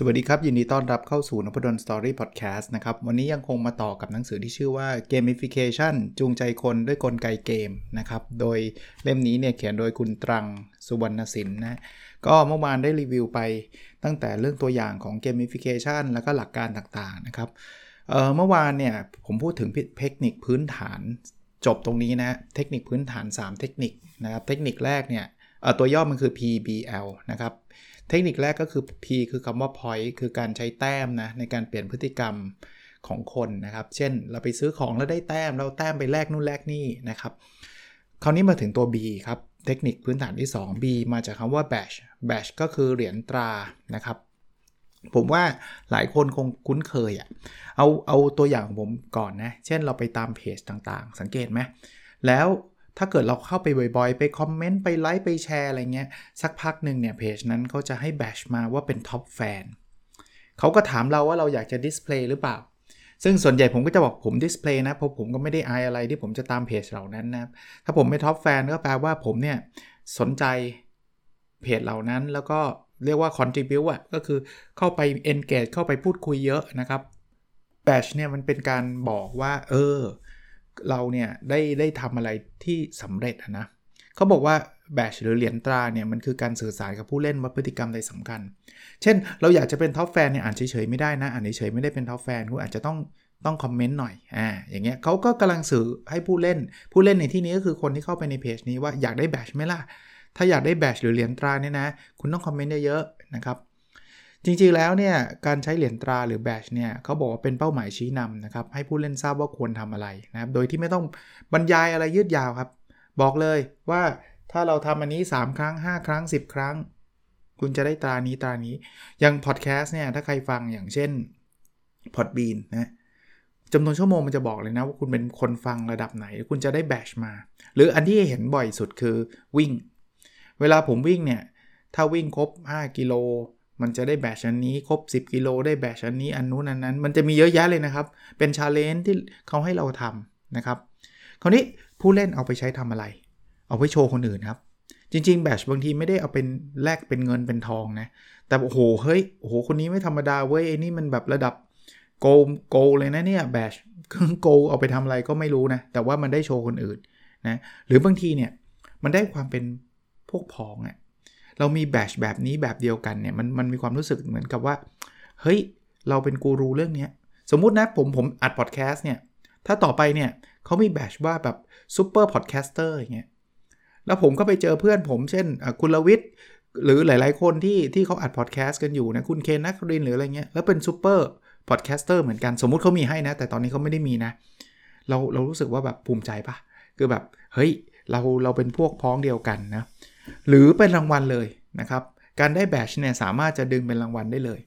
สวัสดีครับ ยินดีต้อนรับเข้าสู่นพดลสตอรี่พอดแคสต์นะครับ วันนี้ยังคงมาต่อกับหนังสือที่ชื่อว่า Gamification จูงใจคนด้วยกลไกเกมนะครับ โดยเล่มนี้เนี่ยเขียนโดยคุณตรังสุวรรณสินนะก็เมื่อวานได้รีวิวไปตั้งแต่เรื่องตัวอย่างของ gamification แล้วก็หลักการต่างๆนะครับเเมื่อวานเนี่ยผมพูดถึงเทคนิคพื้นฐานจบตรงนี้นะเทคนิคพื้นฐาน 3 เทคนิคนะครับเทคนิคแรกเนี่ย ตัวย่อมันคือ PBL นะครับ เทคนิคแรกก็คือ P คือคำว่า point คือการใช้แต้มนะในการเปลี่ยนพฤติกรรมของคนนะครับ เช่น เราไปซื้อของแล้วได้แต้ม เราแต้มไปแลกนู่นแลกนี่นะครับ คราวนี้มาถึงตัว B ครับ เทคนิคพื้นฐานที่ 2 B มาจากคำว่า badge badge ก็คือเหรียญตรานะครับ ผมว่าหลายคนคงคุ้นเคยอะ่ะ เอาเอาตัวอย่างผมก่อนนะ เช่นเราไปตามเพจต่างๆ สังเกตไหมแล้ว ถ้าเกิดเราเข้าไปบ่อยๆ ไปคอมเมนต์ ไปไลค์ ไปแชร์อะไรเงี้ย สักพักหนึ่งเนี่ยเพจนั้นเขาจะให้แบชมาว่าเป็น top fan เขาก็ถามเราว่าเราอยากจะ display หรือเปล่า ซึ่งส่วนใหญ่ผมก็จะบอกผม display นะ เพราะผมก็ไม่ได้อายอะไรที่ผมจะตามเพจเหล่านั้นนะ ถ้าผมไม่ top fan ก็แปลว่าผมเนี่ยสนใจเพจเหล่านั้นแล้วก็เรียกว่า contribute อะก็คือเข้าไป engage เข้าไปพูดคุยเยอะนะครับ badge เนี่ยมันเป็นการบอกว่า เออ เราเนี่ยได้ได้ทำอะไรที่สำเร็จนะเขาบอกว่าแบชหรือเหรียญตราเนี่ยมันคือการสื่อสารกับผู้เล่นว่าพฤติกรรมใดสำคัญ เช่น เราอยากจะเป็น top fan เนี่ยอ่านเฉยๆไม่ได้นะ อ่านเฉยๆไม่ได้เป็น top fan คุณอาจจะต้องต้องคอมเมนต์หน่อย อ่า อย่างเงี้ยเขาก็กำลังสื่อให้ผู้เล่น ผู้เล่นในที่นี้ก็คือคนที่เข้าไปในเพจนี้ว่าอยากได้แบชไหมล่ะ ถ้าอยากได้แบชหรือเหรียญตราเนี่ยนะ คุณต้องคอมเมนต์เยอะๆนะครับ จริงๆแล้วเนี่ยการใช้เหรียญตราหรือแบชเนี่ยเขาบอกว่าเป็นเป้าหมายชี้นำนะครับให้ผู้เล่นทราบว่าควรทำอะไรนะครับโดยที่ไม่ต้องบรรยายอะไรยืดยาวครับ บอกเลยว่าถ้าเราทำอันนี้ 3 ครั้ง 5 ครั้ง 10 ครั้ง คุณจะได้ตรานี้ตรานี้ อย่างพอดแคสต์เนี่ยถ้าใครฟังอย่างเช่น Podbean นะจำนวนชั่วโมงมันจะบอกเลยนะว่าคุณเป็นคนฟังระดับไหน คุณจะได้แบชมา หรืออันที่เห็นบ่อยสุดคือวิ่ง เวลาผมวิ่งเนี่ยถ้าวิ่งครบ 5 กิโล มันจะได้แบชอันนี้ครบ 10 กิโลได้แบชอันนี้อันนู้นอันนั้น มันจะมีเยอะแยะเลยนะครับ เป็น challenge ที่เขาให้เราทำนะครับ คราวนี้ผู้เล่นเอาไปใช้ทำอะไร เอาไว้โชว์คนอื่นครับ จริง ๆ แบชบางทีไม่ได้เอาเป็นแลกเป็นเงินเป็นทองนะ แต่โอ้โหเฮ้ยโอ้โหคนนี้ไม่ธรรมดาเว้ยไอ้นี่มันแบบระดับโกโกเลยนะเนี่ยแบชโกเอาไปทำอะไรก็ไม่รู้นะ แต่ว่ามันได้โชว์คนอื่นนะหรือบางทีเนี่ยมันได้ความเป็นพวกพ้องอะ่ะ เรามีแบชแบบนี้แบบเดียวกันเนี่ยมันมันมีความรู้สึกเหมือนกับว่า เฮ้ย เราเป็นกูรูเรื่องนี้สมมุตินะผมผมอัดพอดแคสต์เนี่ยถ้าต่อไปเนี่ยเขามี badge ว่าแบบ super podcaster อย่างเงี้ยแล้วผมก็ไปเจอเพื่อนผมเช่นคุณลวิทย์หรือหลาย ๆ คนที่ที่เขาอัดพอดแคสต์กันอยู่นะคุณเคนนครินทร์หรืออะไรเงี้ยแล้วเป็น super podcaster เหมือนกันสมมุติเขามีให้นะ แต่ตอนนี้เขาไม่ได้มีนะ เราเรารู้สึกว่าแบบภูมิใจปะคือแบบ เฮ้ย เราเราเป็นพวกพ้องเดียวกันนะ หรือเป็นรางวัลเลยนะครับ การได้แบชเนี่ยสามารถจะดึงเป็นรางวัลได้เลย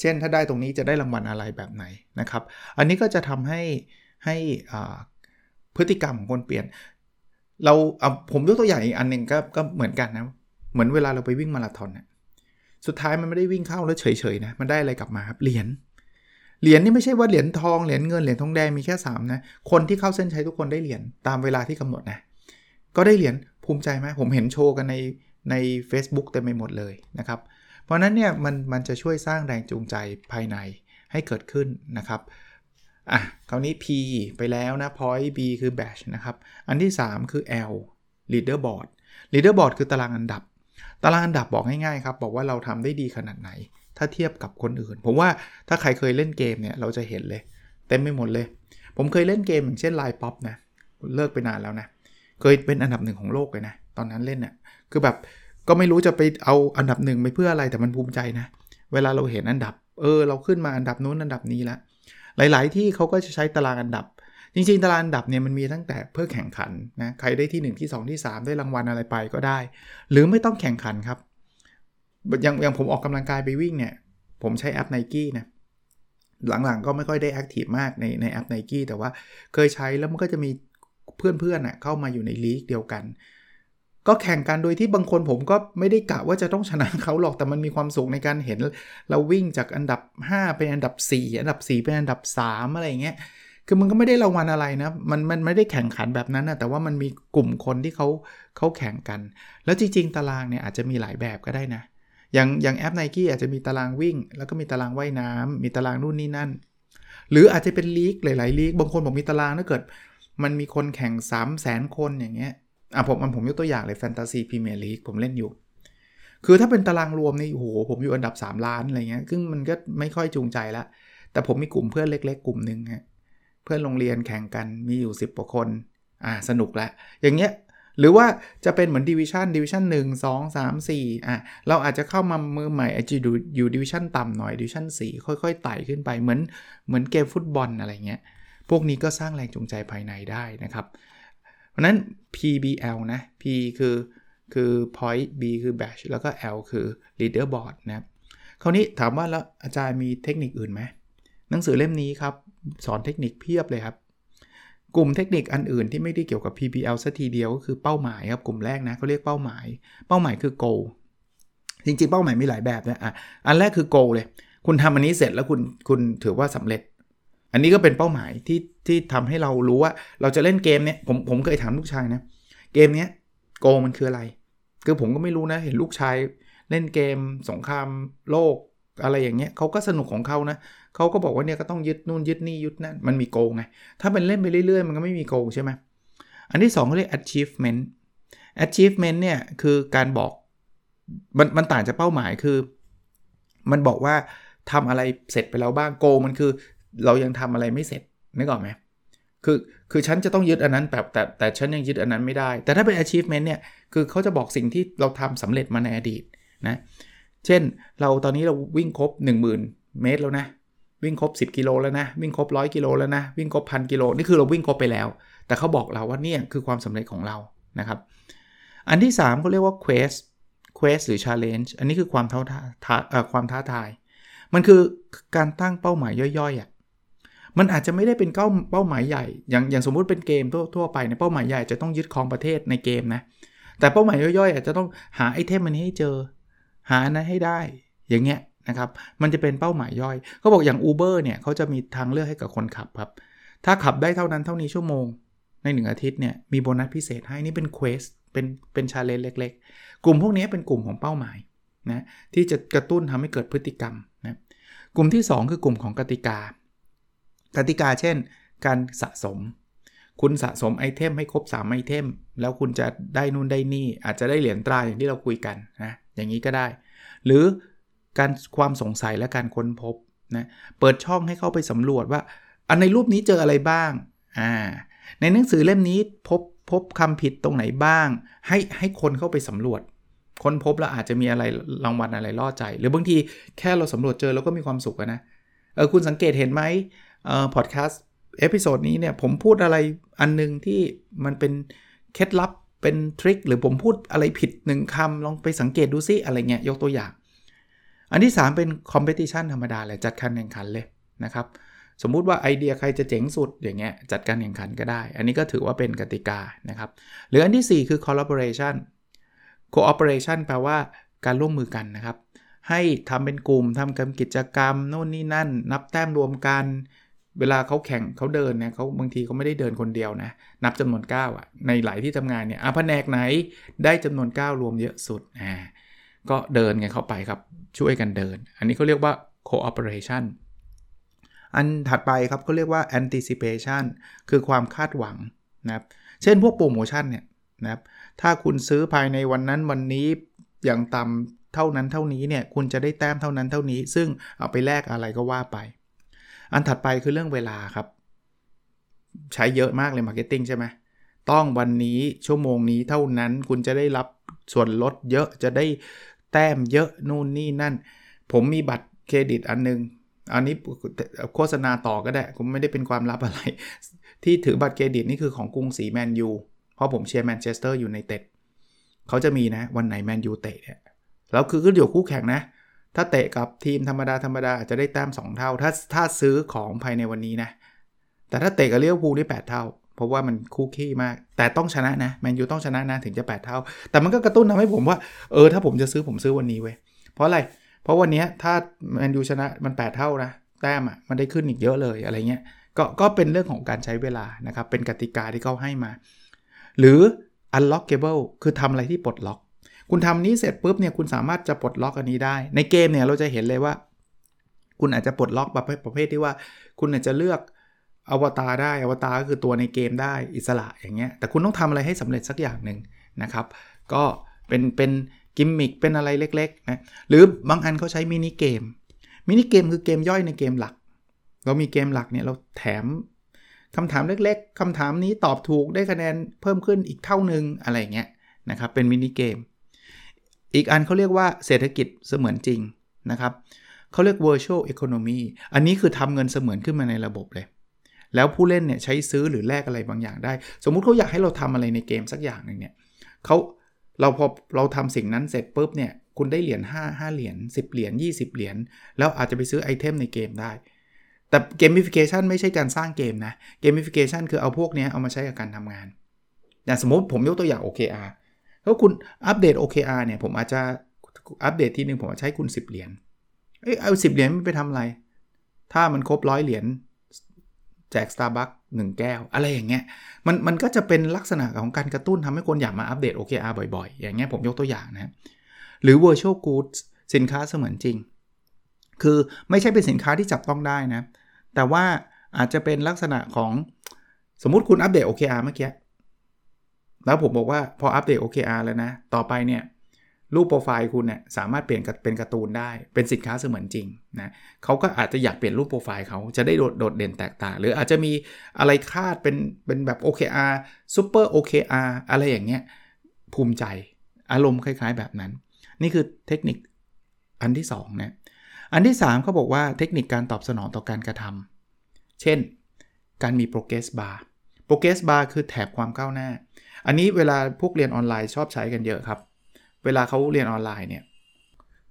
เช่นถ้าได้ตรงนี้จะได้รางวัลอะไรแบบไหนนะครับ อันนี้ก็จะทำให้ให้พฤติกรรมของคนเปลี่ยน เราเอาผมยกตัวอย่างอีกอันหนึ่งก็ก็เหมือนกันนะ เหมือนเวลาเราไปวิ่งมาราธอนนะสุดท้ายมันไม่ได้วิ่งเข้าแล้วเฉยๆนะ มันได้อะไรกลับมาครับเหรียญเหรียญนี่ไม่ใช่ว่าเหรียญทองเหรียญเงินเหรียญทองแดงมีแค่3นะคนที่เข้าเส้นชัยทุกคนได้เหรียญตามเวลาที่กำหนดนะก็ได้เหรียญ ภูมิใจไหมผมเห็นโชว์กันในใน Facebook เต็มไปหมดเลยนะครับ เพราะนั้นเนี่ยมันมันจะช่วยสร้างแรงจูงใจภายในให้เกิดขึ้นนะครับอะคราวนี้ P ไปแล้วนะ point B คือ batch นะครับ อันที่ 3 คือ L leaderboard leaderboard คือตารางอันดับ ตารางอันดับบอกง่ายๆครับ บอกว่าเราทำได้ดีขนาดไหน ถ้าเทียบกับคนอื่น ผมว่าถ้าใครเคยเล่นเกมเนี่ย เราจะเห็นเลย เต็มไปหมดเลย ผมเคยเล่นเกมอย่างเช่น Line Pop นะเลิกไปนานแล้วนะเคยเป็นอันดับหนึ่งของโลกเลยนะ ตอนนั้นเล่นเนี่ยคือแบบก็ไม่รู้จะไปเอาอันดับหนึ่งไปเพื่ออะไรแต่มันภูมิใจนะ เวลาเราเห็นอันดับ เออ เราขึ้นมาอันดับนู้นอันดับนี้ล้วหลาย ๆ ที่เขาก็จะใช้ตารางอันดับ จริง ๆ ตารางอันดับเนี่ยมันมีตั้งแต่เพื่อแข่งขันนะใครได้ที่ 1 ที่ 2 ที่ 3 ได้รางวัลอะไรไปก็ได้ หรือไม่ต้องแข่งขันครับอย่างอย่างผมออกกำลังกายไปวิ่งเนี่ย ผมใช้แอป n i กี้นะหลังๆก็ไม่ค่อยได้แอคทีฟมากในในแอป n i กี้แต่ว่าเคยใช้แล้วมันก็จะมี เพื่อนๆเเข้ามาอยู่ในลีกเดียวกัน ก็แข่งกันโดยที่บางคนผมก็ไม่ได้กะว่าจะต้องชนะเขาหรอกแต่มันมีความสุขในการเห็น เราวิ่งจากอันดับ 5 เป็นอันดับ 4 อันดับ 4 เป็นอันดับ 3 อะไรเงี้ยคือมันก็ไม่ได้รางวัลอะไรนะ มันมันไม่ได้แข่งขันแบบนั้นนะแต่ว่ามันมีกลุ่มคนที่เขาเขาแข่งกัน แล้วจริง ๆ ตารางเนี่ยอาจจะมีหลายแบบก็ได้นะ อย่างอย่างแอป n i กี้อาจจะมีตารางวิ่ง แล้วก็มีตารางว่ายน้ำมีตารางนู่นนี่นั่น หรืออาจจะเป็นลีกหลาย ๆ ลีก บางคนบอกมีตารางถ้าเกิด มันมีคนแข่ง 3 0 0แสนคนอย่างเงี้ยอะผมผมยกตัวอย่างเลยแฟนตาซีพรีเมียร์ลีกผมเล่นอยู่ คือถ้าเป็นตารางรวมนี่โอ้โหผมอยู่อันดับ 3 ล้านอะไรเงี้ยซึ่งมันก็ไม่ค่อยจูงใจละแต่ผมมีกลุ่มเพื่อนเล็ก ๆ กลุ่มหนึ่งฮะเพื่อนโรงเรียนแข่งกันมีอยู่ 10กว่าคนอ่าสนุกแล้วอย่างเงี้ยหรือว่าจะเป็นเหมือน division division หนึ่งสองสามสี่อะเราอาจจะเข้ามามือใหม่อาจจะอยู่อยู่ division ต่ำหน่อย division สี่ค่อยๆไต่ขึ้นไปเหมือนเหมือนเกมฟุตบอลอะไรเงี้ย พวกนี้ก็สร้างแรงจูงใจภายในได้นะครับ เพราะนั้น PBL นะ P คือคือ point B คือ badge แล้วก็ L คือ leaderboard นะคราวนี้ถามว่าแล้วอาจารย์มีเทคนิคอื่นไหมหนังสือเล่มนี้ครับ สอนเทคนิคเพียบเลยครับ กลุ่มเทคนิคอันอื่นที่ไม่ได้เกี่ยวกับ PBL สัทีเดียวก็คือเป้าหมายครับ กลุ่มแรกนะเขาเรียกเป้าหมาย เป้าหมายคือ goal จริงๆ เป้าหมายมีหลายแบบนะอะอันแรกคือ goal เลย คุณทำอันนี้เสร็จแล้วคุณคุณถือว่าสำเร็จ อันนี้ก็เป็นเป้าหมายที่ที่ทำให้เรารู้ว่าเราจะเล่นเกมเนี้ยผมผมเคยถามลูกชายนะ เกมเนี้ยโกมันคืออะไร คือผมก็ไม่รู้นะเห็นลูกชายเล่นเกมสงครามโลกอะไรอย่างเงี้ยเขาก็สนุกของเขานะเขาก็บอกว่าเนี่ยก็ต้องยึดนู่นยึดนี่ยึดนั่นมันมีโกงไงถ้าเป็นเล่นไปเรื่อยๆ มันก็ไม่มีโกงใช่ไหมอันที่2เขาเรียก achievement achievement เนี่ยคือการบอกมันมันต่างจากเป้าหมายคือ มันบอกว่าทำอะไรเสร็จไปแล้วบ้างโกมันคือ เรายังทำอะไรไม่เสร็จนึกออกไหมคือคือฉันจะต้องยึดอันนั้นแบบแต่แต่ฉันยังยึดอันนั้นไม่ได้ แต่ถ้าเป็น achievement เนี่ยคือเขาจะบอกสิ่งที่เราทำสำเร็จมาในอดีตนะเช่นเราตอนนี้เราวิ่งครบ 10,000 เมตรแล้วนะวิ่งครบ 10 กิโลแล้วนะ วิ่งครบ100กิโลแล้วนะ วิ่งครบพันกิโลนี่คือเราวิ่งครบไปแล้ว แต่เขาบอกเราว่าเนี่ยคือความสำเร็จของเรานะครับ อันที่3เขาเรียกว่า quest quest หรือ challenge อันนี้คือความท้าทายความท้าทาย มันคือการตั้งเป้าหมายย่อยๆอะ มันอาจจะไม่ได้เป็นเป้าหมายใหญ่ อย่างอย่างสมมุติเป็นเกมทั่วไปในเป้าหมายใหญ่จะต้องยึดครองประเทศในเกมนะ แต่เป้าหมายย่อยๆ อาจจะต้องหาไอเทมมันให้เจอ หานั้นให้ได้ อย่างเงี้ยนะครับ มันจะเป็นเป้าหมายย่อย เขาบอกอย่าง Uber เนี่ยเขาจะมีทางเลือกให้กับคนขับครับ ถ้าขับได้เท่านั้นเท่านี้ชั่วโมง ใน 1 อาทิตย์เนี่ยมีโบนัสพิเศษให้นี่เป็น quest เป็นเป็น challenge เล็ก ๆ กลุ่มพวกนี้เป็นกลุ่มของเป้าหมายนะที่จะกระตุ้นทำให้เกิดพฤติกรรมนะกลุ่มที่ 2 คือกลุ่มของกติกา กติกาเช่น การสะสม คุณสะสมไอเทมให้ครบ 3 ไอเทม แล้วคุณจะได้นู่นได้นี่ อาจจะได้เหรียญตราอย่างที่เราคุยกันนะอย่างนี้ก็ได้ หรือการความสงสัยและการค้นพบนะเปิดช่องให้เข้าไปสำรวจว่า อันในรูปนี้เจออะไรบ้างอ่าในหนังสือเล่มนี้พบพบคำผิดตรงไหนบ้าง ให้ให้คนเข้าไปสำรวจ ค้นพบแล้วอาจจะมีอะไรรางวัลอะไรล่อใจ หรือบางทีแค่เราสำรวจเจอเราก็มีความสุขนะเออคุณสังเกตเห็นไหม เอ่อพอดแคสต์ episode นี้เนี่ยผมพูดอะไรอันนึงที่มันเป็นเคล็ดลับเป็น trick หรือผมพูดอะไรผิดหนึ่งคำลองไปสังเกตดูซิอะไรเงี้ยยกตัวอย่าง อันที่ 3 เป็น competition ธรรมดาเลยจัดการแข่งขันเลยนะครับ สมมุติว่าไอเดียใครจะเจ๋งสุดอย่างเงี้ยจัดการแข่งขันก็ได้ อันนี้ก็ถือว่าเป็นกติกานะครับหรืออันที่ 4 คือ collaboration cooperation แปลว่าการร่วมมือกันนะครับ ให้ทำเป็นกลุ่มทำกิจกรรมโน่นนี่นั่น นับแต้มรวมกัน เวลาเขาแข่งเขาเดินเนี่ยเขาบางทีเขาไม่ได้เดินคนเดียวนะ นับจำนวน9อะในหลายที่ทำงานเนี่ยอะแผนกไหนได้จำนวน 9 รวมเยอะสุดอ่าก็เดินกันเข้าไปครับช่วยกันเดิน อันนี้เขาเรียกว่า cooperation อันถัดไปครับเขาเรียกว่า anticipation คือความคาดหวังนะครับเช่นพวกโปรโมชั่นเนี่ยนะครับถ้าคุณซื้อภายในวันนั้นวันนี้อย่างต่ำเท่านั้นเท่านี้เนี่ยคุณจะได้แต้มเท่านั้นเท่านี้ ซึ่งเอาไปแลกอะไรก็ว่าไป อันถัดไปคือเรื่องเวลาครับ ใช้เยอะมากเลย marketing ใช่ไหมต้องวันนี้ชั่วโมงนี้เท่านั้นคุณจะได้รับส่วนลดเยอะจะได้แต้มเยอะนู่นนี่นั่น ผมมีบัตรเครดิตอันนึง อันนี้โฆษณาต่อก็ได้ ผมไม่ได้เป็นความลับอะไร ที่ถือบัตรเครดิตนี่คือของกรุงศรีแมนยูเพราะผมเชียร์แมนเชสเตอร์อยู่ในเต็ดเขาจะมีนะวันไหนแมนยูเตะเนี่ยแล้วคือก็เดี๋ยวคู่แข่งนะ ถ้าเตะกับทีมธรรมดาธรรมดาอาจจะได้แต้ม2 เท่า ถ้าถ้าซื้อของภายในวันนี้นะ แต่ถ้าเตะกับลิเวอร์พูลนี่ 8 เท่า เพราะว่ามันคู่ขี้มาก แต่ต้องชนะนะแมนยูต้องชนะนะถึงจะ 8 เท่า แต่มันก็กระตุ้นทำให้ผมว่าเออถ้าผมจะซื้อผมซื้อวันนี้เว้ยเพราะอะไร เพราะวันนี้ถ้าแมนยูชนะมัน 8 เท่านะแต้มอะมันได้ขึ้นอีกเยอะเลยอะไรเงี้ยก็ก็เป็นเรื่องของการใช้เวลานะครับเป็นกติกาที่เขาให้มา หรือ unlockable คือทำอะไรที่ปลดล็อก คุณทำนี้เสร็จปุ๊บเนี่ยคุณสามารถจะปลดล็อกอันนี้ได้ ในเกมเนี่ยเราจะเห็นเลยว่า คุณอาจจะปลดล็อกประเภทประเภทที่ว่า คุณอาจจะเลือกอวตารได้อวตารก็คือตัวในเกมได้อิสระอย่างเงี้ยแต่คุณต้องทำอะไรให้สำเร็จสักอย่างหนึ่งนะครับ ก็เป็นเป็นกิมมิคเป็นอะไรเล็กๆนะหรือบางอันเขาใช้มินิเกมมินิเกมคือเกมย่อยในเกมหลัก เรามีเกมหลักเนี่ยเราแถมคำถามเล็กๆคำถามนี้ตอบถูกได้คะแนนเพิ่มขึ้นอีกเท่านึงอะไรเงี้ยนะครับเป็นมินิเกม อีกอันเขาเรียกว่าเศรษฐกิจเสมือนจริงนะครับเขาเรียก virtual economy อันนี้คือทำเงินเสมือนขึ้นมาในระบบเลย แล้วผู้เล่นเนี่ยใช้ซื้อหรือแลกอะไรบางอย่างได้ สมมุติเขาอยากให้เราทำอะไรในเกมสักอย่างหนึ่งเนี่ยเขาเราพอเราทำสิ่งนั้นเสร็จปุ๊บเนี่ยคุณได้เหรียญ5 5เหรียญ10 เหรียญ20 เหรียญแล้วอาจจะไปซื้อ item ในเกมได้ แต่เกม i ฟิเคชันไม่ใช่การสร้างเกมนะเกม i ฟิเคชันคือเอาพวกนี้เอามาใช้กับการทำงานอย่างสมมติผมยกตัวอย่าง OKR ถ้าคุณอัปเดต OKR เนี่ยผมอาจจะอัปเดตทีนึงผมให้คุณ 10 เหรียญเอ้ยเอา10เหรียญไปทำอะไร ถ้ามันครบร้อยเหรียญแจก Starbucks 1 แก้ว อะไรอย่างเงี้ยมันมันก็จะเป็นลักษณะของการกระตุ้นทำให้คนอยากมาอัปเดต OKR บ่อยๆ อย่างเงี้ยผมยกตัวอย่างนะหรือ virtual goods สินค้าเสมือนจริง คือไม่ใช่เป็นสินค้าที่จับต้องได้นะ แต่ว่าอาจจะเป็นลักษณะของสมมุติคุณอัปเดต OKR เมื่อกี้ แล้วผมบอกว่าพออัปเดต OKR แล้วนะ ต่อไปเนี่ยรูปโปรไฟล์คุณเนี่ยสามารถเปลี่ยนเป็นการ์ตูนได้ เป็นสินค้าเสมือนจริงนะเขาก็อาจจะอยากเปลี่ยนรูปโปรไฟล์เขาจะได้โดดโดดเด่นแตกต่าง หรืออาจจะมีอะไรคาดเป็นเป็นแบบ OKR Super OKR อะไรอย่างเงี้ยภูมิใจอารมณ์คล้ายๆแบบนั้น นี่คือเทคนิคอันที่2นะอันที่3เขาบอกว่าเทคนิคการตอบสนองต่อการกระทำเช่น การมี progress bar progress bar คือแถบความก้าวหน้า อันนี้เวลาพวกเรียนออนไลน์ชอบใช้กันเยอะครับ เวลาเขาเรียนออนไลน์เนี่ย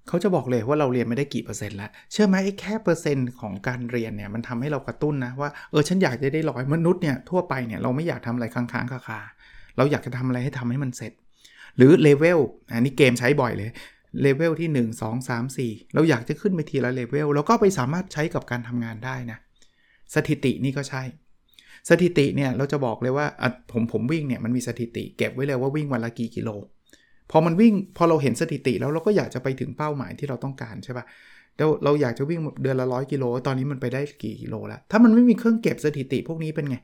เขาจะบอกเลยว่าเราเรียนไม่ได้กี่เปอร์เซ็นต์แล้ว เชื่อไหมไอ้แค่เปอร์เซ็นต์ของการเรียนเนี่ยมันทำให้เรากระตุ้นนะว่าเออฉันอยากจะได้ร้อยมนุษย์เนี่ยทั่วไปเนี่ยเราไม่อยากทำอะไรค้างๆคาๆเราอยากจะทำอะไรให้ทำให้มันเสร็จ หรือเลเวลอันนี้เกมใช้บ่อยเลยเลเวลที่ 1 2 3 4 เราอยากจะขึ้นไปทีละเลเวลแล้วก็ไปสามารถใช้กับการทำงานได้นะสถิตินี่ก็ใช่ สถิติเนี่ยเราจะบอกเลยว่าผมผมวิ่งเนี่ยมันมีสถิติเก็บไว้เลยว่าวิ่งวันละกี่กิโล พอมันวิ่งพอเราเห็นสถิติแล้วเราก็อยากจะไปถึงเป้าหมายที่เราต้องการใช่ปะ่ะแล้วเราอยากจะวิ่งเดือนละร้อยกิโล ตอนนี้มันไปได้กี่กิโลแล้ว ถ้ามันไม่มีเครื่องเก็บสถิติพวกนี้เป็นไง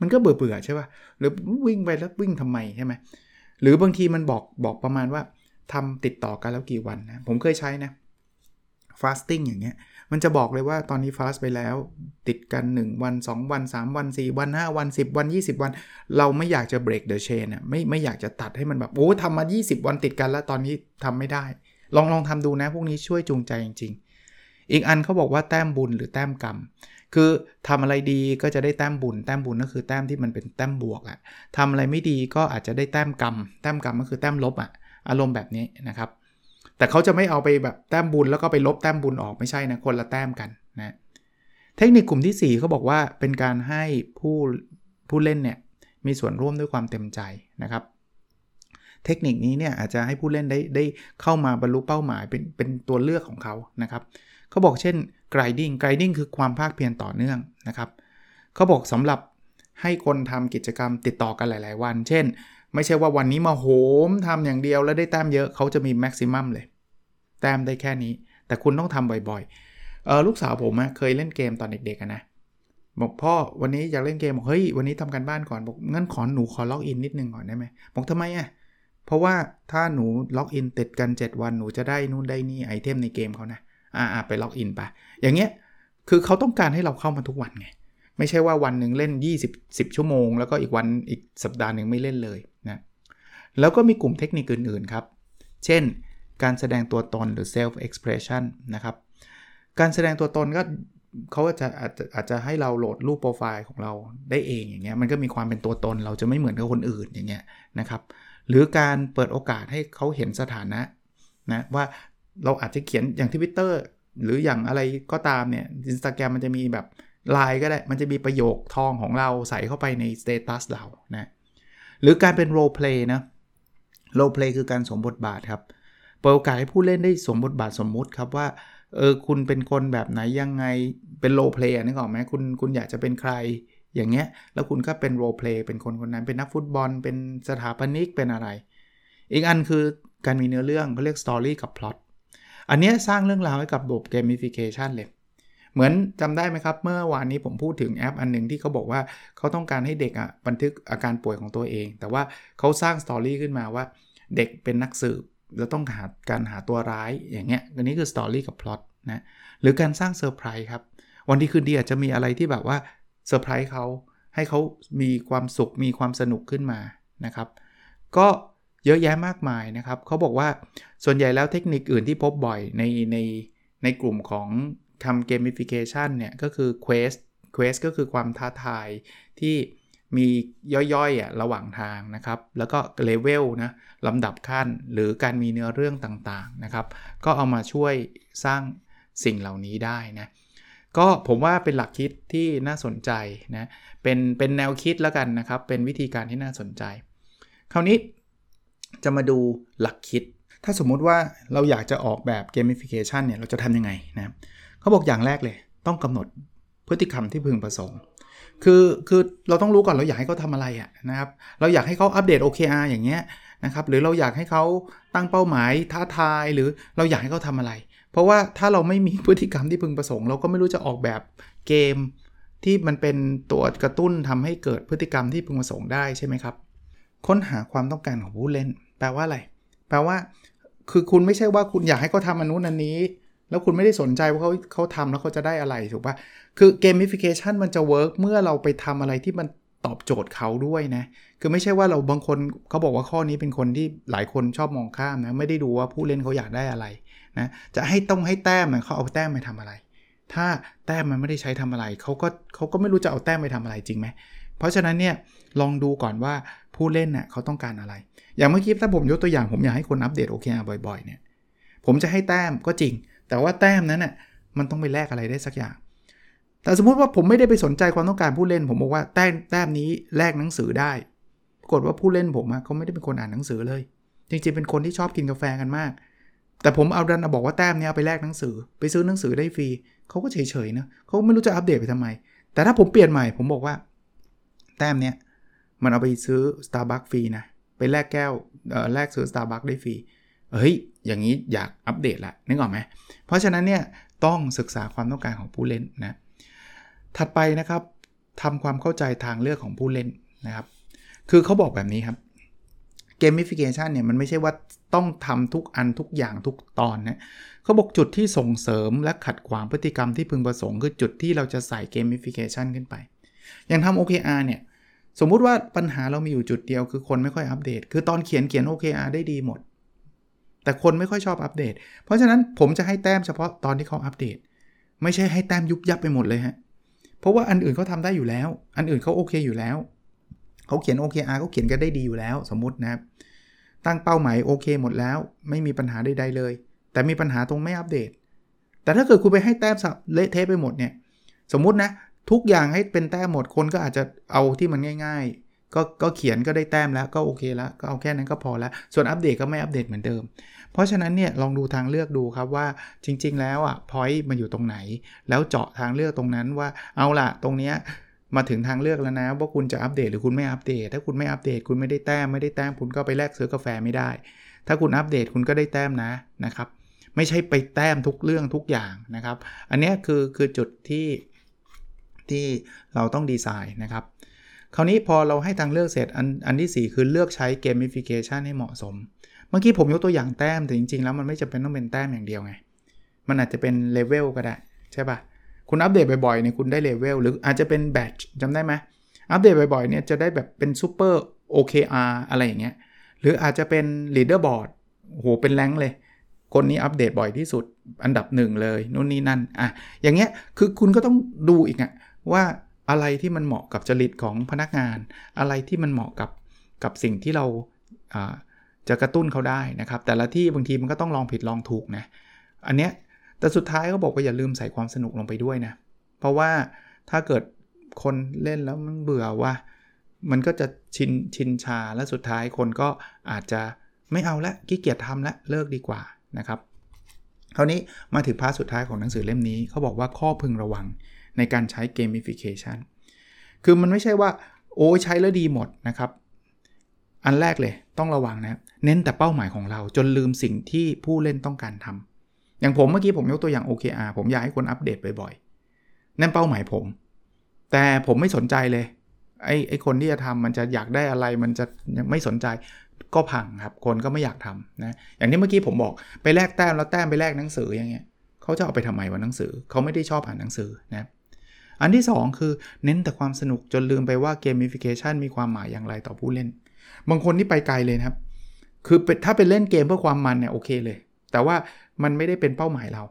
มันก็เบื่อเบื่อใช่ปะ่ะหรือวิ่งไปแล้ววิ่งทำไมใช่ไหมหรือบางทีมันบอกบอกประมาณว่าทำติดต่อกันแล้วกี่วันนะผมเคยใช้นะ fasting อย่างเงี้ย มันจะบอกเลยว่าตอนนี้ฟาสไปแล้ว ติดกัน 1 วัน 2 วัน 3 วัน 4 วัน 5 วัน 10 วัน 20 วัน เราไม่อยากจะ break the chain อะไม่ไม่อยากจะตัดให้มันแบบ โอ้ทำมา 20 วันติดกันแล้วตอนนี้ทำไม่ได้ ลองลองทำดูนะ พวกนี้ช่วยจูงใจจริง ๆ อีกอันเขาบอกว่าแต้มบุญหรือแต้มกรรมคือทำอะไรดีก็จะได้แต้มบุญ แต้มบุญก็คือแต้มที่มันเป็นแต้มบวกอะทำอะไรไม่ดีก็อาจจะได้แต้มกรรม แต้มกรรมก็คือแต้มลบอะอารมณ์แบบนี้นะครับ แต่เขาจะไม่เอาไปแบบแต้มบุญแล้วก็ไปลบแต้มบุญออกไม่ใช่นะคนละแต้มกันนะเทคนิคกลุ่มที่ 4เขาบอกว่าเป็นการให้ผู้ผู้เล่นเนี่ยมีส่วนร่วมด้วยความเต็มใจนะครับ เทคนิคนี้เนี่ยอาจจะให้ผู้เล่นได้ได้เข้ามาบรรลุเป้าหมายเป็นเป็นตัวเลือกของเขานะครับเขาบอกเช่น grinding grinding คือความภาคเพียรต่อเนื่องนะครับเขาบอกสำหรับให้คนทำกิจกรรมติดต่อกันหลาย ๆ วัน เช่น ไม่ใช่ว่าวันนี้มาโหมทำอย่างเดียวแล้วได้แต้มเยอะเขาจะมีแม็กซิมัมเลย แต้มได้แค่นี้ แต่คุณต้องทำบ่อยๆเออลูกสาวผมเคยเล่นเกมตอนเด็กๆนะบอกพ่อวันนี้อยากเล่นเกมบอกเฮ้ยวันนี้ทำการบ้านก่อนบอกงั้นขอหนูขอ login นิดนึงก่อนได้ไหมบอกทำไมอะเพราะว่าถ้าหนู login ติดกัน 7 วันหนูจะได้นู่นได้นี่ item ในเกมเขานะอ่าไป login ไปอย่างเงี้ยคือเขาต้องการให้เราเข้ามาทุกวันไงไม่ใช่ว่าวันหนึ่งเล่น 20 10 ชั่วโมง แล้วก็อีกวันอีกสัปดาห์หนึ่งไม่เล่นเลยนะแล้วก็มีกลุ่มเทคนิคอื่นๆครับ เช่น การแสดงตัวตนหรือ self expression นะครับ การแสดงตัวตนก็เขาจะอาจจะอาจจะให้เราโหลดรูปโปรไฟล์ของเราได้เองอย่างเงี้ยมันก็มีความเป็นตัวตนเราจะไม่เหมือนกับคนอื่นอย่างเงี้ยนะครับ หรือการเปิดโอกาสให้เขาเห็นสถานะนะว่าเราอาจจะเขียนอย่างทวิตเตอร์หรืออย่างอะไรก็ตามเนี่ยอินสตาแกรมมันจะมีแบบไลน์ก็ได้ มันจะมีประโยคทองของเราใส่เข้าไปใน status เรานะหรือการเป็น role play นะ role play คือการสวมบทบาทครับ เปิดโอกาสให้ผู้เล่นได้สวมบทบาทสมมุติครับว่าเออคุณเป็นคนแบบไหนยังไงเป็น role play นึกออกไหมคุณคุณอยากจะเป็นใครอย่างเงี้ยแล้วคุณก็เป็น role play เป็นคนคนนั้นเป็นนักฟุตบอล เป็นสถาปนิกเป็นอะไร อีกอันคือการมีเนื้อเรื่องเขาเรียก story กับพล็อตอันนี้สร้างเรื่องราวให้กับระบบ gamification เลย เหมือนจำได้ไหมครับ เมื่อวานนี้ผมพูดถึงแอปอันหนึ่งที่เขาบอกว่าเขาต้องการให้เด็กอะบันทึกอาการป่วยของตัวเอง แต่ว่าเขาสร้าง story ขึ้นมาว่าเด็กเป็นนักสืบ แล้วต้องหาการหาตัวร้ายอย่างเงี้ยอันนี้คือ story กับพล็อตนะหรือการสร้างเซอร์ไพรส์ครับ วันดีคืนดีอาจจะมีอะไรที่แบบว่าเซอร์ไพรส์เขาให้เขามีความสุขมีความสนุกขึ้นมานะครับ ก็เยอะแยะมากมายนะครับเขาบอกว่าส่วนใหญ่แล้วเทคนิคอื่นที่พบบ่อยในในในกลุ่มของทำเกมฟิเคชันเนี่ยก็คือ Quest Quest ก็คือความท้าทายที่ มีย่อยๆอะระหว่างทางนะครับ แล้วก็เลเวลนะลำดับขั้นหรือการมีเนื้อเรื่องต่างๆนะครับ ก็เอามาช่วยสร้างสิ่งเหล่านี้ได้นะก็ผมว่าเป็นหลักคิดที่น่าสนใจนะเป็นเป็นแนวคิดแล้วกันนะครับ เป็นวิธีการที่น่าสนใจ คราวนี้จะมาดูหลักคิด ถ้าสมมุติว่าเราอยากจะออกแบบ gamification เนี่ยเราจะทำยังไงนะเขาบอกอย่างแรกเลย ต้องกำหนดพฤติกรรมที่พึงประสงค์ คือคือเราต้องรู้ก่อนเราอยากให้เขาทำอะไรอะนะครับ เราอยากให้เขาอัปเดต OKR อย่างเงี้ยนะครับ หรือเราอยากให้เขาตั้งเป้าหมายท้าทาย หรือเราอยากให้เขาทำอะไร เพราะว่าถ้าเราไม่มีพฤติกรรมที่พึงประสงค์ เราก็ไม่รู้จะออกแบบเกมที่มันเป็นตัวกระตุ้นทำให้เกิดพฤติกรรมที่พึงประสงค์ได้ใช่ไหมครับ ค้นหาความต้องการของผู้เล่น แปลว่าอะไร แปลว่า คือคุณไม่ใช่ว่าคุณอยากให้เขาทำอันนู้นอันนี้ แล้วคุณไม่ได้สนใจว่าเขาเขาทำแล้วเขาจะได้อะไรถูกปะคือ gamification มันจะ work เมื่อเราไปทำอะไรที่มันตอบโจทย์เขาด้วยนะ คือไม่ใช่ว่าเราบางคนเขาบอกว่าข้อนี้เป็นคนที่หลายคนชอบมองข้ามนะ ไม่ได้ดูว่าผู้เล่นเขาอยากได้อะไรนะ จะให้ต้องให้แต้มเขาเอาแต้มไปทำอะไร ถ้าแต้มมันไม่ได้ใช้ทำอะไรเขาก็เขาก็ไม่รู้จะเอาแต้มไปทำอะไรจริงไหม เพราะฉะนั้นเนี่ยลองดูก่อนว่าผู้เล่นเน่ยเขาต้องการอะไร อย่างเมื่อกี้ถ้าผมยกตัวอย่างผมอยากให้คนอัปเดตโอเคบ่อยๆเนี่ย ผมจะให้แต้มก็จริง แต่ว่าแต้มนั้นน่ะมันต้องไปแลกอะไรได้สักอย่าง แต่สมมุติว่าผมไม่ได้ไปสนใจความต้องการผู้เล่น ผมบอกว่าแต้มแต้มนี้แลกหนังสือได้ ปรากฏว่าผู้เล่นผมอะเขาไม่ได้เป็นคนอ่านหนังสือเลย จริงๆเป็นคนที่ชอบกินกาแฟกันมาก แต่ผมเอาดันบอกว่าแต้มนี้เอาไปแลกหนังสือ ไปซื้อหนังสือได้ฟรีเขาก็เฉยๆนะเขาไม่รู้จะอัปเดตไปทำไม แต่ถ้าผมเปลี่ยนใหม่ผมบอกว่า แต้มเนี้ยมันเอาไปซื้อ Starbucks ฟรีนะไปแลกแก้วแลกซื้อ Starbucks ได้ฟรี เฮ้ย อย่างนี้อยากอัปเดตละนึกออกไหมเพราะฉะนั้นเนี่ยต้องศึกษาความต้องการของผู้เล่นนะถัดไปนะครับทำความเข้าใจทางเลือกของผู้เล่นนะครับ คือเขาบอกแบบนี้ครับเกมฟิเคชันเนี่ยมันไม่ใช่ว่าต้องทำทุกอันทุกอย่างทุกตอนนะเขาบอกจุดที่ส่งเสริมและขัดขวางพฤติกรรมที่พึงประสงค์ คือจุดที่เราจะใส่เกมฟิเคชันขึ้นไป อย่างทำ OKR เนี่ย สมมุติว่าปัญหาเรามีอยู่จุดเดียวคือคนไม่ค่อยอัปเดต คือตอนเขียนเขียน OKR ได้ดีหมด แต่คนไม่ค่อยชอบอัปเดต เพราะฉะนั้นผมจะให้แต้มเฉพาะตอนที่เขาอัปเดต ไม่ใช่ให้แต้มยุบยับไปหมดเลยฮะ เพราะว่าอันอื่นเขาทาได้อยู่แล้ว อันอื่นเขาโอเคอยู่แล้ว เขาเขียน OKR เขาเขียนกันได้ดีอยู่แล้ว สมมตินะครับ ตั้งเป้าหมายโอเคหมดแล้ว ไม่มีปัญหาใดๆเลย แต่มีปัญหาตรงไม่อัปเดต แต่ถ้าเกิดคุณไปให้แต้มสับเละเทะไปหมดเนี่ย สมมตินะ ทุกอย่างให้เป็นแต้มหมดคนก็อาจจะเอาที่มันง่าย ๆ ก็ก็เขียนก็ได้แต้มแล้วก็โอเคแล้วก็เอาแค่นั้นก็พอแล้ว ส่วนอัปเดตก็ไม่อัปเดตเหมือนเดิม เพราะฉะนั้นเนี่ยลองดูทางเลือกดูครับว่าจริง ๆ แล้วอะพอยต์มันอยู่ตรงไหน แล้วเจาะทางเลือกตรงนั้นว่าเอาล่ะตรงเนี้ยมาถึงทางเลือกแล้วนะ ว่าคุณจะอัปเดตหรือคุณไม่อัปเดต ถ้าคุณไม่อัปเดตคุณไม่ได้แต้มไม่ได้แต้มคุณก็ไปแลกซื้อกาแฟไม่ได้ ถ้าคุณอัปเดตคุณก็ได้แต้มนะนะครับไม่ใช่ไปแต้มทุกเรื่องทุกอย่างนะครับ อันนี้คือคือจุดที่ที่เราต้องดีไซน์นะครับ คราวนี้พอเราให้ทางเลือกเสร็จอันอันที่ 4 คือเลือกใช้ gamification ให้เหมาะสม เมื่อกี้ผมยกตัวอย่างแต้ม แต่จริงๆ แล้วมันไม่จำเป็นต้องเป็นแต้มอย่างเดียวไง มันอาจจะเป็นเลเวลก็ได้ ใช่ปะ่ะ คุณอัปเดตบ่อยๆเนี่ยคุณได้เลเวลหรืออาจจะเป็น badge จำได้ไหมอัปเดตบ่อยๆเนี่ยจะได้แบบเป็นซูเปอร์ OKR อะไรอย่างเงี้ยหรืออาจจะเป็น leaderboard โหเป็น rank เลย คนนี้อัปเดตบ่อยที่สุดอันดับหนึ่งเลยนู่นนี่นั่นอะอย่างเงี้ยคือคุณก็ต้องดูอีกอะว่า อะไรที่มันเหมาะกับจริตของพนักงาน อะไรที่มันเหมาะกับกับสิ่งที่เราจะกระตุ้นเขาได้นะครับ แต่ละที่บางทีมันก็ต้องลองผิดลองถูกนะอันเนี้ยแต่สุดท้ายเขาบอกว่าอย่าลืมใส่ความสนุกลงไปด้วยนะเพราะว่าถ้าเกิดคนเล่นแล้วมันเบื่อว่า มันก็จะชินชินชาและสุดท้ายคนก็อาจจะไม่เอาละขี้เกียจทำละเลิกดีกว่านะครับคราวนี้มาถึง part สุดท้ายของหนังสือเล่มนี้เขาบอกว่าข้อพึงระวัง ในการใช้ gamification คือมันไม่ใช่ว่า โอ้ใช้แล้วดีหมดนะครับ อันแรกเลยต้องระวังนะเน้นแต่เป้าหมายของเราจนลืมสิ่งที่ผู้เล่นต้องการทำอย่างผมเมื่อกี้ผมยกตัวอย่าง OKR ผมอยากให้คนอัปเดตบ่อยๆนั่นเป้าหมายผม แต่ผมไม่สนใจเลยไอ้ไอ้คนที่จะทำมันจะอยากได้อะไรมันจะไม่สนใจก็พังครับ คนก็ไม่อยากทำนะอย่างที่เมื่อกี้ผมบอกไปแลกแต้มแล้วแต้มไปแลกหนังสืออย่างเงี้ยเขาจะเอาไปทำไมวะหนังสือเขาไม่ได้ชอบอ่านหนังสือนะ อันที่ 2 คือเน้นแต่ความสนุกจนลืมไปว่า gamification มีความหมายอย่างไรต่อผู้เล่น บางคนที่ไปไกลเลยครับ คือถ้าเป็นเล่นเกมเพื่อความมันเนี่ยโอเคเลย แต่ว่ามันไม่ได้เป็นเป้าหมายเรา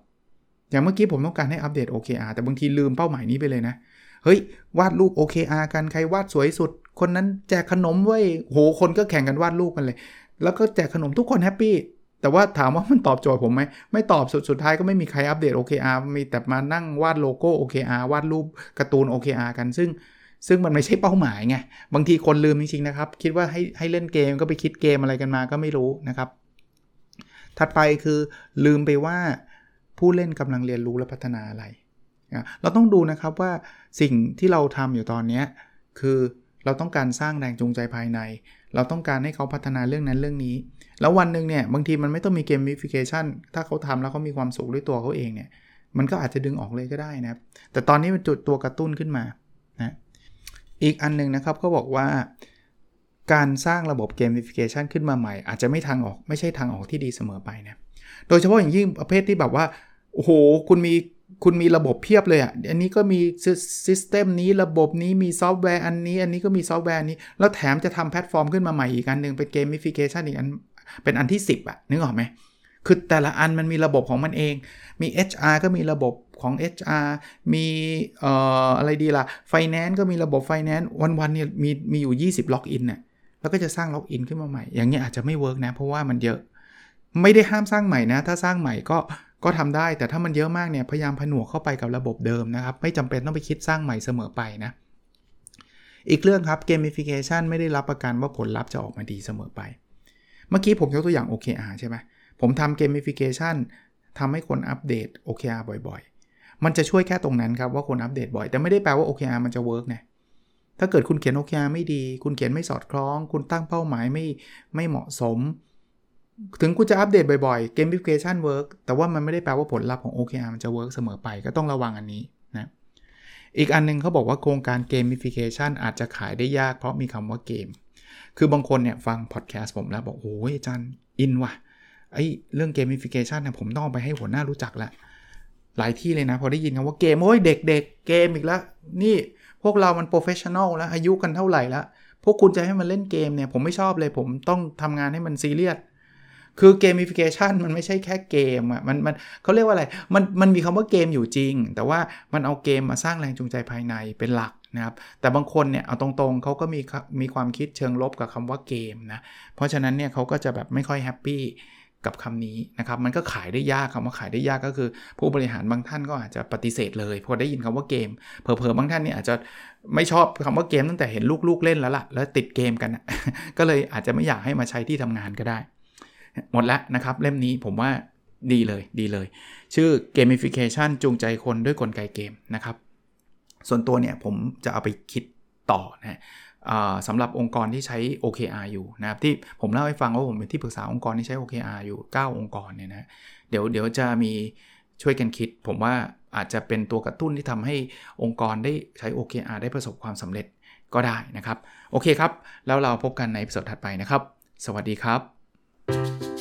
อย่างเมื่อกี้ผมต้องการให้อัปเดต OKR แต่บางทีลืมเป้าหมายนี้ไปเลยนะ เฮ้ยวาดรูป OKR กันใครวาดสวยสุด คนนั้นแจกขนมไว้โหคนก็แข่งกันวาดรูปกันเลย แล้วก็แจกขนมทุกคน happy แต่ว่าถามว่ามันตอบโจทย์ผมไหมไม่ตอบสุดสุดท้ายก็ไม่มีใครอัปเดต OKR มีแต่มานั่งวาดโลโก้ OKR วาดรูปการ์ตูน OKR กันซึ่งซึ่งมันไม่ใช่เป้าหมายไง บางทีคนลืมจริงๆนะครับ คิดว่าให้ให้เล่นเกมก็ไปคิดเกมอะไรกันมาก็ไม่รู้นะครับ ถัดไปคือลืมไปว่าผู้เล่นกำลังเรียนรู้และพัฒนาอะไร เราต้องดูนะครับว่าสิ่งที่เราทำอยู่ตอนนี้คือเราต้องการสร้างแรงจูงใจภายใน เราต้องการให้เขาพัฒนาเรื่องนั้นเรื่องนี้ แล้ววันหนึ่งเนี่ยบางทีมันไม่ต้องมี gamification ถ้าเขาทำแล้วเขามีความสุขด้วยตัวเขาเองเนี่ยมันก็อาจจะดึงออกเลยก็ได้นะครับ แต่ตอนนี้มันจุดตัวกระตุ้นขึ้นมานะอีกอันนึงนะครับเขาบอกว่าการสร้างระบบ gamification ขึ้นมาใหม่ อาจจะไม่ทางออกไม่ใช่ทางออกที่ดีเสมอไปนะโดยเฉพาะอย่างยิ่งประเภทที่แบบว่าโอ้โหคุณมีคุณมีระบบเพียบเลยอะ อันนี้ก็มี system นี้ระบบนี้มีซอฟต์แวร์อันนี้ อันนี้ก็มีซอฟต์แวร์นี้ แล้วแถมจะทำแพลตฟอร์มขึ้นมาใหม่อีกอันหนึ่งเป็น gamification อีกอัน เป็นอันที่ 10อะนึกออกไหมคือแต่ละอันมันมีระบบของมันเอง มี HR ก็มีระบบของ HR มีเอ่ออะไรดีล่ะ Finance ก็มีระบบ Finance วันๆเนี่ยมีมีอยู่ 20 login เนี่ยแล้วก็จะสร้าง login ขึ้นมาใหม่ อย่างเงี้ยอาจจะไม่ work นะ เพราะว่ามันเยอะ ไม่ได้ห้ามสร้างใหม่นะ ถ้าสร้างใหม่ก็ก็ทำได้ แต่ถ้ามันเยอะมากเนี่ย พยายามผนวกเข้าไปกับระบบเดิมนะครับ ไม่จำเป็นต้องไปคิดสร้างใหม่เสมอไปนะ อีกเรื่องครับ gamification ไม่ได้รับประกันว่าผลลัพธ์จะออกมาดีเสมอไป เมื่อกี้ผมยกตัวอย่าง OKR ใช่ไหมผมทำ gamification ทำให้คนอัปเดต OKR บ่อยๆ มันจะช่วยแค่ตรงนั้นครับว่าคนอัปเดตบ่อย แต่ไม่ได้แปลว่า OKR มันจะเวิร์กนะถ้าเกิดคุณเขียน OKR ไม่ดี คุณเขียนไม่สอดคล้อง คุณตั้งเป้าหมายไม่ไม่เหมาะสม ถึงคุณจะอัปเดตบ่อยๆ gamification work แต่ว่ามันไม่ได้แปลว่าผลลัพธ์ของ OKR มันจะ work เสมอไปก็ต้องระวังอันนี้นะอีกอันนึงเขาบอกว่าโครงการ gamification อาจจะขายได้ยากเพราะมีคำว่าเกม คือบางคนเนี่ยฟังพอดแคสต์ผมแล้วบอกโอ้ยอาจารย์อินว่ะไอเรื่อง gamification เนี่ยผมต้องไปให้หัวหน้ารู้จักละหลายที่เลยนะ พอได้ยินคำว่าเกมโอ้ยเด็กๆเกมอีกแล้วนี่พวกเรามัน professional แล้วอายุกันเท่าไหร่แล้วพวกคุณจะให้มันเล่นเกมเนี่ย ผมไม่ชอบเลยผมต้องทำงานให้มันซีเรียสคือ gamification มันไม่ใช่แค่เกมอะมันมันเขาเรียกว่าอะไรมันมันมีคำว่าเกมอยู่จริง แต่ว่ามันเอาเกมมาสร้างแรงจูงใจภายในเป็นหลัก นะครับแต่บางคนเนี่ยเอาตรงๆเขาก็มีมีความคิดเชิงลบกับคำว่าเกมนะเพราะฉะนั้นเนี่ยเขาก็จะแบบไม่ค่อยแฮปปี้กับคำนี้นะครับมันก็ขายได้ยากคำว่าขายได้ยากก็คือ ผู้บริหารบางท่านก็อาจจะปฏิเสธเลยพอได้ยินคำว่าเกมเผลอๆบางท่านเนี่ยอาจจะไม่ชอบคำว่าเกมตั้งแต่เห็นลูกๆเล่นแล้วล่ะแล้วติดเกมกันก็เลยอาจจะไม่อยากให้มาใช้ที่ทำงานก็ได้ หมดแล้วนะครับ เล่มนี้ผมว่าดีเลยดีเลย ชื่อ gamification จูงใจคนด้วยกลไกเกมนะครับ ส่วนตัวเนี่ยผมจะเอาไปคิดต่อนะสำหรับองค์กรที่ใช้ OKR อยู่นะครับที่ผมเล่าให้ฟังว่าผมเป็นที่ปรึกษาองค์กรที่ใช้ OKR อยู่ 9 องค์กรเนี่ยนะเดี๋ยวเดี๋ยวจะมีช่วยกันคิด ผมว่าอาจจะเป็นตัวกระตุ้นที่ทำให้องค์กรได้ใช้ OKR ได้ประสบความสำเร็จก็ได้นะครับ โอเคครับ แล้วเราพบกันในสดถัดไปนะครับ สวัสดีครับ